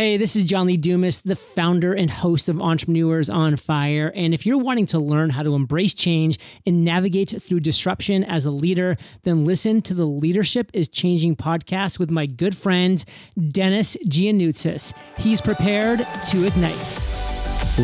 Hey, this is John Lee Dumas, the founder and host of Entrepreneurs on Fire. And if you're wanting to learn how to embrace change and navigate through disruption as a leader, then listen to the Leadership is Changing podcast with my good friend, Dennis Giannoutsis. He's prepared to ignite.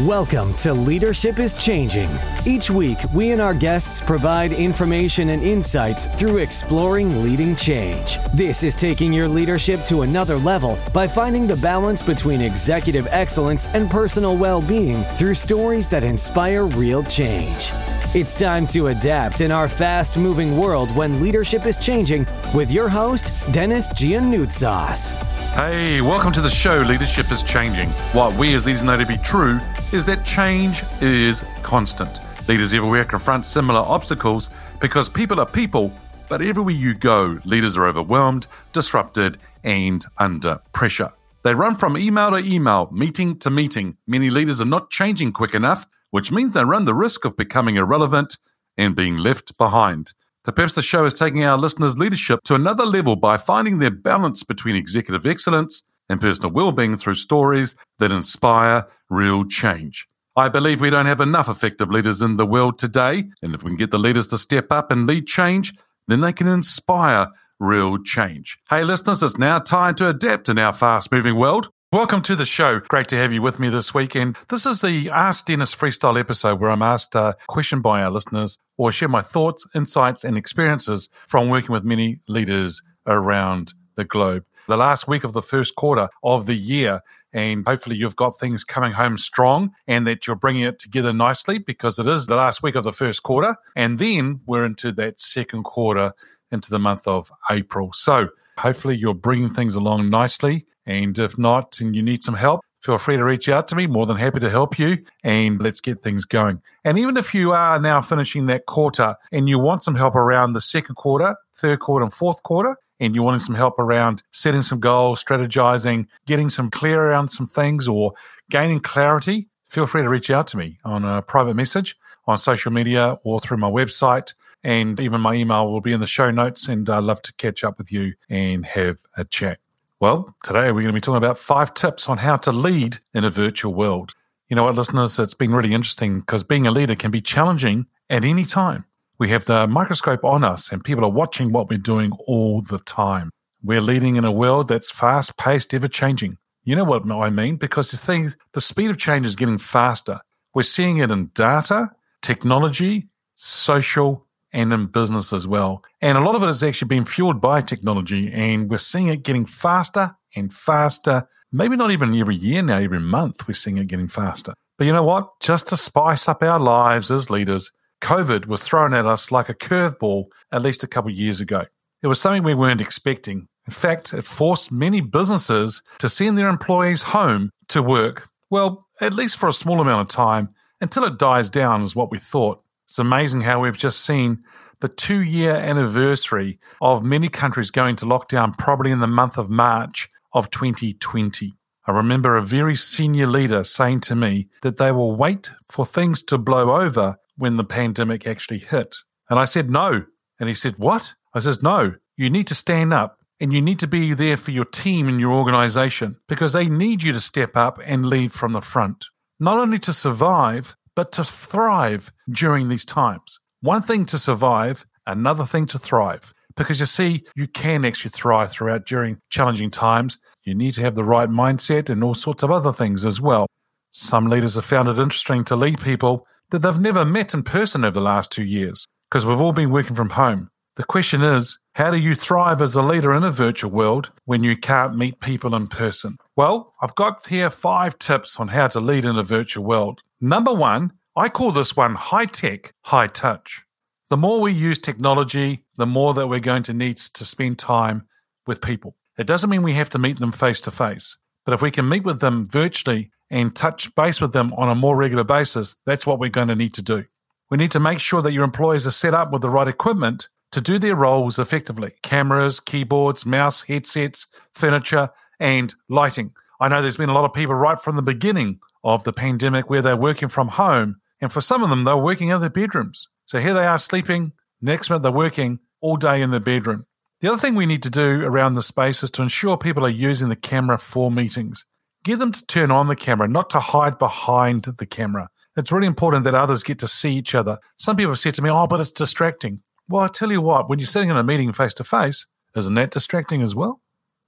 Welcome to Leadership is Changing. Each week, we and our guests provide information and insights through exploring leading change. This is taking your leadership to another level by finding the balance between executive excellence and personal well being through stories that inspire real change. It's time to adapt in our fast moving world when leadership is changing with your host, Dennis Giannoutsas. Hey, welcome to the show Leadership is Changing. What we as leaders know to be true is that change is constant. Leaders everywhere confront similar obstacles because people are people, but everywhere you go, leaders are overwhelmed, disrupted, and under pressure. They run from email to email, meeting to meeting. Many leaders are not changing quick enough, which means they run the risk of becoming irrelevant and being left behind. The the show is taking our listeners' leadership to another level by finding their balance between executive excellence and personal well-being through stories that inspire real change. I believe we don't have enough effective leaders in the world today, and if we can get the leaders to step up and lead change, then they can inspire real change. Hey listeners, it's now time to adapt in our fast-moving world. Welcome to the show. Great to have you with me this weekend. This is the Ask Dennis Freestyle episode where I'm asked a question by our listeners or share my thoughts, insights, and experiences from working with many leaders around the globe the last week of the first quarter of the year. And hopefully, you've got things coming home strong and that you're bringing it together nicely because it is the last week of the first quarter. And then we're into that second quarter into the month of April. So, hopefully, you're bringing things along nicely. And if not, and you need some help, feel free to reach out to me. More than happy to help you and let's get things going. And even if you are now finishing that quarter and you want some help around the second quarter, third quarter, and fourth quarter, and you're wanting some help around setting some goals, strategizing, getting some clear around some things, or gaining clarity, feel free to reach out to me on a private message on social media or through my website. And even my email will be in the show notes. And I'd love to catch up with you and have a chat. Well, today we're going to be talking about five tips on how to lead in a virtual world. You know what, listeners? It's been really interesting because being a leader can be challenging at any time. We have the microscope on us, and people are watching what we're doing all the time. We're leading in a world that's fast paced, ever changing. You know what I mean? Because the thing, the speed of change is getting faster. We're seeing it in data, technology, social, and in business as well. And a lot of it is actually being fueled by technology, and we're seeing it getting faster and faster. Maybe not even every year now, every month, we're seeing it getting faster. But you know what? Just to spice up our lives as leaders, COVID was thrown at us like a curveball at least a couple of years ago. It was something we weren't expecting. In fact, it forced many businesses to send their employees home to work, well, at least for a small amount of time until it dies down, is what we thought. It's amazing how we've just seen the two year anniversary of many countries going to lockdown, probably in the month of March of 2020. I remember a very senior leader saying to me that they will wait for things to blow over when the pandemic actually hit. And I said, no. And he said, what? I says, no, you need to stand up and you need to be there for your team and your organization because they need you to step up and lead from the front, not only to survive, but to thrive during these times. One thing to survive, another thing to thrive. Because you see, you can actually thrive throughout during challenging times. You need to have the right mindset and all sorts of other things as well. Some leaders have found it interesting to lead people that they've never met in person over the last two years because we've all been working from home. The question is, how do you thrive as a leader in a virtual world when you can't meet people in person? Well, I've got here five tips on how to lead in a virtual world. Number one, I call this one high tech, high touch. The more we use technology, the more that we're going to need to spend time with people. It doesn't mean we have to meet them face to face, but if we can meet with them virtually and touch base with them on a more regular basis, that's what we're going to need to do. We need to make sure that your employees are set up with the right equipment to do their roles effectively cameras, keyboards, mouse, headsets, furniture, and lighting. I know there's been a lot of people right from the beginning of the pandemic where they're working from home, and for some of them, they're working in their bedrooms. So here they are sleeping, next minute they're working all day in their bedroom. The other thing we need to do around the space is to ensure people are using the camera for meetings Get them to turn on the camera, not to hide behind the camera. It's really important that others get to see each other. Some people have said to me, Oh, but it's distracting. Well, I tell you what, when you're sitting in a meeting face to face, isn't that distracting as well?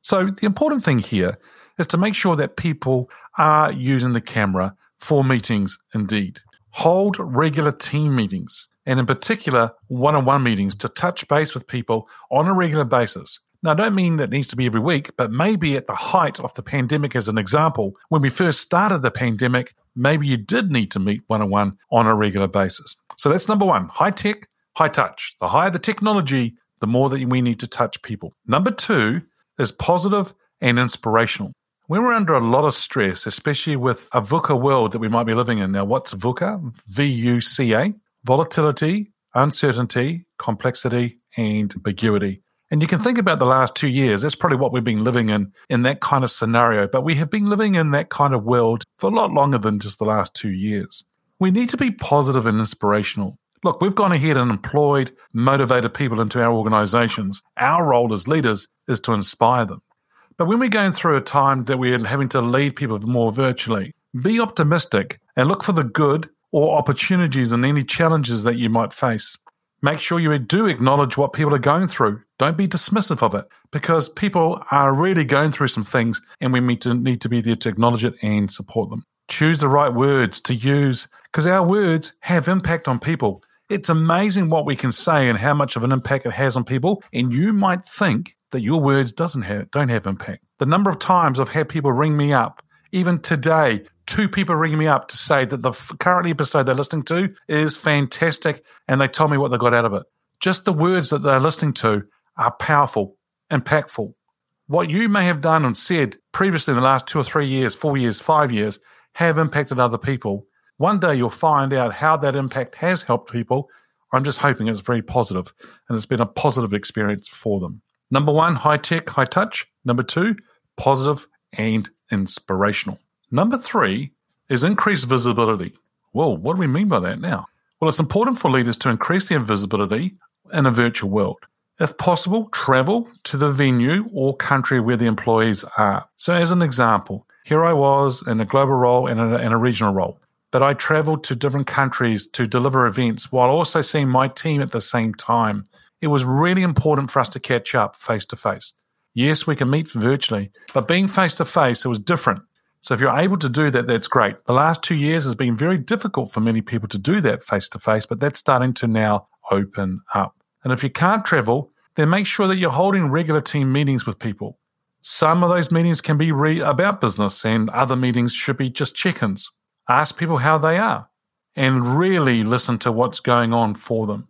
So the important thing here is to make sure that people are using the camera for meetings indeed. Hold regular team meetings and in particular one on one meetings to touch base with people on a regular basis. Now, I don't mean that needs to be every week, but maybe at the height of the pandemic, as an example, when we first started the pandemic, maybe you did need to meet one on one on a regular basis. So that's number one high tech, high touch. The higher the technology, the more that we need to touch people. Number two is positive and inspirational. When we're under a lot of stress, especially with a VUCA world that we might be living in now, what's VUCA? V U C A. Volatility, uncertainty, complexity, and ambiguity. And you can think about the last two years. That's probably what we've been living in, in that kind of scenario. But we have been living in that kind of world for a lot longer than just the last two years. We need to be positive and inspirational. Look, we've gone ahead and employed motivated people into our organizations. Our role as leaders is to inspire them. But when we're going through a time that we're having to lead people more virtually, be optimistic and look for the good or opportunities in any challenges that you might face. Make sure you do acknowledge what people are going through. Don't be dismissive of it because people are really going through some things and we need to, need to be there to acknowledge it and support them. Choose the right words to use because our words have impact on people. It's amazing what we can say and how much of an impact it has on people. And you might think that your words doesn't have don't have impact. The number of times I've had people ring me up, even today, two people ring me up to say that the current episode they're listening to is fantastic, and they tell me what they got out of it. Just the words that they're listening to are powerful, impactful. What you may have done and said previously in the last two or three years, four years, five years, have impacted other people. One day you'll find out how that impact has helped people. I'm just hoping it's very positive and it's been a positive experience for them. Number one, high tech, high touch. Number two, positive and inspirational. Number three is increased visibility. Well, what do we mean by that now? Well, it's important for leaders to increase their visibility in a virtual world. If possible, travel to the venue or country where the employees are. So, as an example, here I was in a global role and a, and a regional role, but I traveled to different countries to deliver events while also seeing my team at the same time it was really important for us to catch up face to face. Yes, we can meet virtually, but being face to face, it was different. So if you're able to do that, that's great. The last two years has been very difficult for many people to do that face to face, but that's starting to now open up. And if you can't travel, then make sure that you're holding regular team meetings with people. Some of those meetings can be re- about business, and other meetings should be just check ins. Ask people how they are and really listen to what's going on for them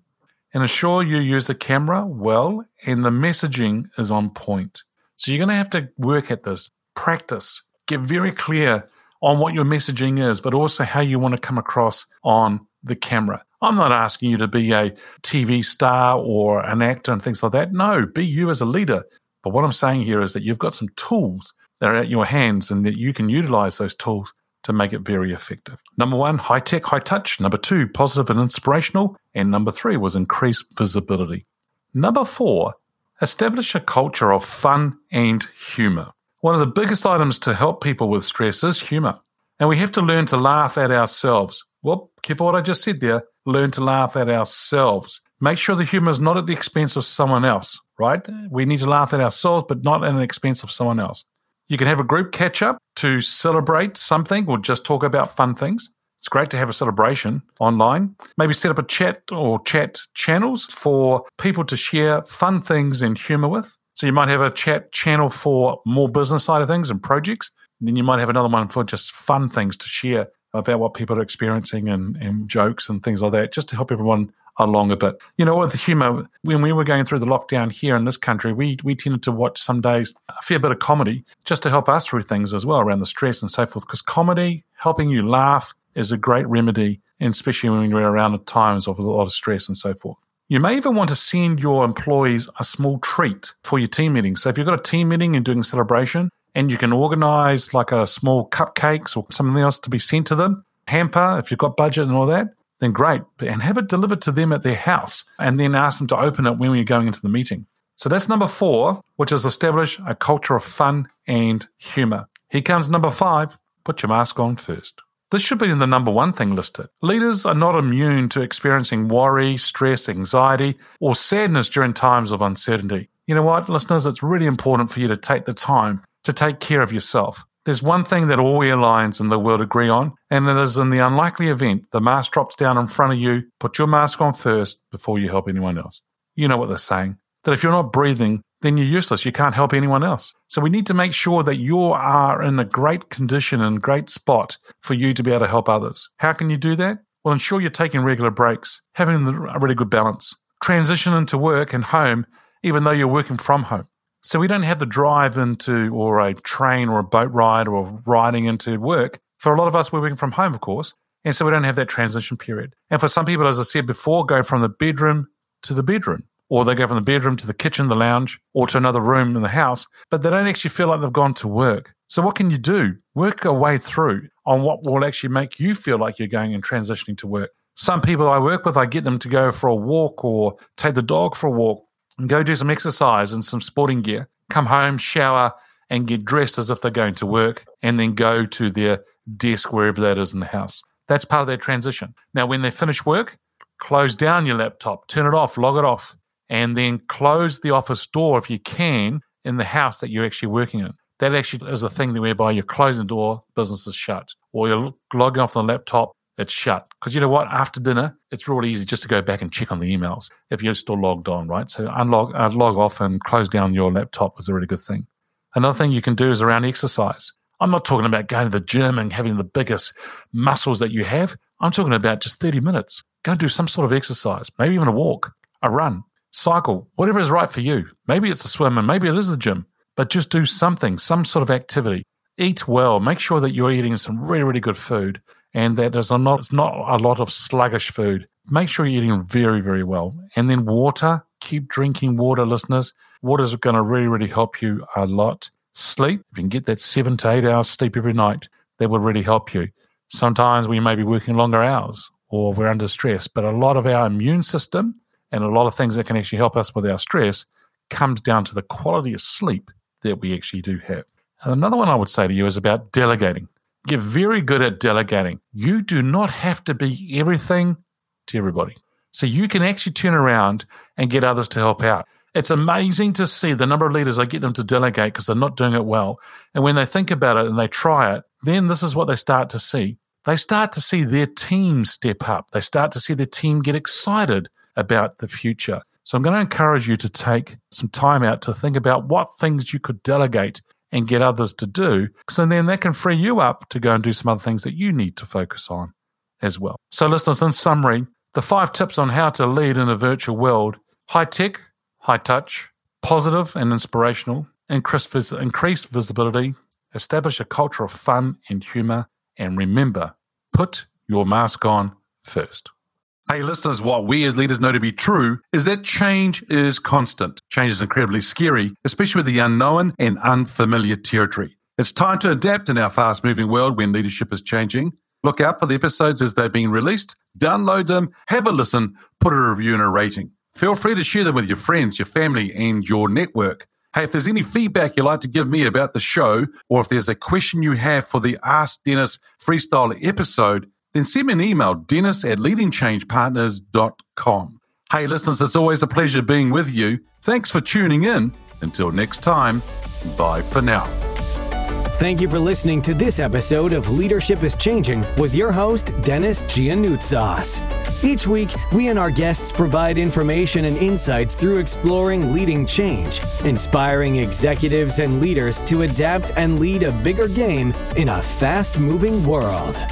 and assure you use the camera well and the messaging is on point. So you're going to have to work at this, practice, get very clear on what your messaging is, but also how you want to come across on the camera. I'm not asking you to be a TV star or an actor and things like that. No, be you as a leader. But what I'm saying here is that you've got some tools that are at your hands and that you can utilize those tools to make it very effective. Number one, high tech, high touch. Number two, positive and inspirational. And number three was increased visibility. Number four, establish a culture of fun and humor. One of the biggest items to help people with stress is humor. And we have to learn to laugh at ourselves. Well, careful what I just said there. Learn to laugh at ourselves. Make sure the humor is not at the expense of someone else, right? We need to laugh at ourselves, but not at the expense of someone else. You can have a group catch up to celebrate something or just talk about fun things. It's great to have a celebration online. Maybe set up a chat or chat channels for people to share fun things and humor with. So you might have a chat channel for more business side of things and projects. And then you might have another one for just fun things to share about what people are experiencing and, and jokes and things like that, just to help everyone along a bit. You know, with the humour, when we were going through the lockdown here in this country, we we tended to watch some days a fair bit of comedy just to help us through things as well around the stress and so forth. Because comedy, helping you laugh, is a great remedy, and especially when you're around at times of a lot of stress and so forth. You may even want to send your employees a small treat for your team meeting. So if you've got a team meeting and doing a celebration, and you can organize like a small cupcakes or something else to be sent to them, hamper if you've got budget and all that, then great. And have it delivered to them at their house and then ask them to open it when we're going into the meeting. So that's number four, which is establish a culture of fun and humor. Here comes number five put your mask on first. This should be in the number one thing listed. Leaders are not immune to experiencing worry, stress, anxiety, or sadness during times of uncertainty. You know what, listeners? It's really important for you to take the time to take care of yourself. There's one thing that all airlines in the world agree on, and it is in the unlikely event the mask drops down in front of you, put your mask on first before you help anyone else. You know what they're saying. That if you're not breathing, then you're useless. You can't help anyone else. So we need to make sure that you are in a great condition and great spot for you to be able to help others. How can you do that? Well, ensure you're taking regular breaks, having a really good balance, transition into work and home, even though you're working from home. So we don't have the drive into or a train or a boat ride or riding into work. For a lot of us, we're working from home, of course. And so we don't have that transition period. And for some people, as I said before, go from the bedroom to the bedroom, or they go from the bedroom to the kitchen, the lounge, or to another room in the house, but they don't actually feel like they've gone to work. So what can you do? Work a way through on what will actually make you feel like you're going and transitioning to work. Some people I work with, I get them to go for a walk or take the dog for a walk and go do some exercise and some sporting gear, come home, shower, and get dressed as if they're going to work, and then go to their desk wherever that is in the house. That's part of their transition. Now, when they finish work, close down your laptop, turn it off, log it off, and then close the office door if you can in the house that you're actually working in. That actually is a thing whereby you're closing the door, business is shut, or you're logging off the laptop, it's shut. Because you know what? After dinner, it's really easy just to go back and check on the emails if you're still logged on, right? So unlog, uh, log off and close down your laptop is a really good thing. Another thing you can do is around exercise. I'm not talking about going to the gym and having the biggest muscles that you have. I'm talking about just 30 minutes. Go and do some sort of exercise, maybe even a walk, a run, cycle, whatever is right for you. Maybe it's a swim and maybe it is the gym, but just do something, some sort of activity. Eat well. Make sure that you're eating some really, really good food and that there's a not, it's not a lot of sluggish food. Make sure you're eating very, very well. And then water, keep drinking water, listeners. Water is going to really, really help you a lot. Sleep, if you can get that seven to eight hours sleep every night, that will really help you. Sometimes we may be working longer hours or we're under stress, but a lot of our immune system and a lot of things that can actually help us with our stress comes down to the quality of sleep that we actually do have. And another one I would say to you is about delegating. Get very good at delegating. You do not have to be everything to everybody. So you can actually turn around and get others to help out. It's amazing to see the number of leaders I get them to delegate because they're not doing it well. And when they think about it and they try it, then this is what they start to see. They start to see their team step up. They start to see their team get excited about the future. So I'm going to encourage you to take some time out to think about what things you could delegate and get others to do. So then that can free you up to go and do some other things that you need to focus on as well. So, listeners, in summary, the five tips on how to lead in a virtual world high tech, high touch, positive and inspirational, increased visibility, establish a culture of fun and humor, and remember, put your mask on first. Hey, listeners, what we as leaders know to be true is that change is constant. Change is incredibly scary, especially with the unknown and unfamiliar territory. It's time to adapt in our fast moving world when leadership is changing. Look out for the episodes as they're being released, download them, have a listen, put a review and a rating. Feel free to share them with your friends, your family, and your network. Hey, if there's any feedback you'd like to give me about the show, or if there's a question you have for the Ask Dennis freestyle episode, then send me an email, dennis at leadingchangepartners.com. Hey, listeners, it's always a pleasure being with you. Thanks for tuning in. Until next time, bye for now. Thank you for listening to this episode of Leadership is Changing with your host, Dennis Giannoutsas. Each week, we and our guests provide information and insights through exploring leading change, inspiring executives and leaders to adapt and lead a bigger game in a fast moving world.